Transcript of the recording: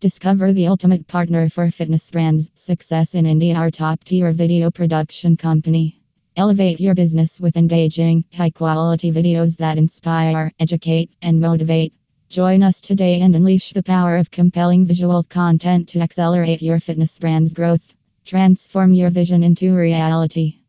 Discover the ultimate partner for fitness brands. Success in India, our top tier video production company. Elevate your business with engaging, high quality videos that inspire, educate, and motivate. Join us today and unleash the power of compelling visual content to accelerate your fitness brand's growth. Transform your vision into reality.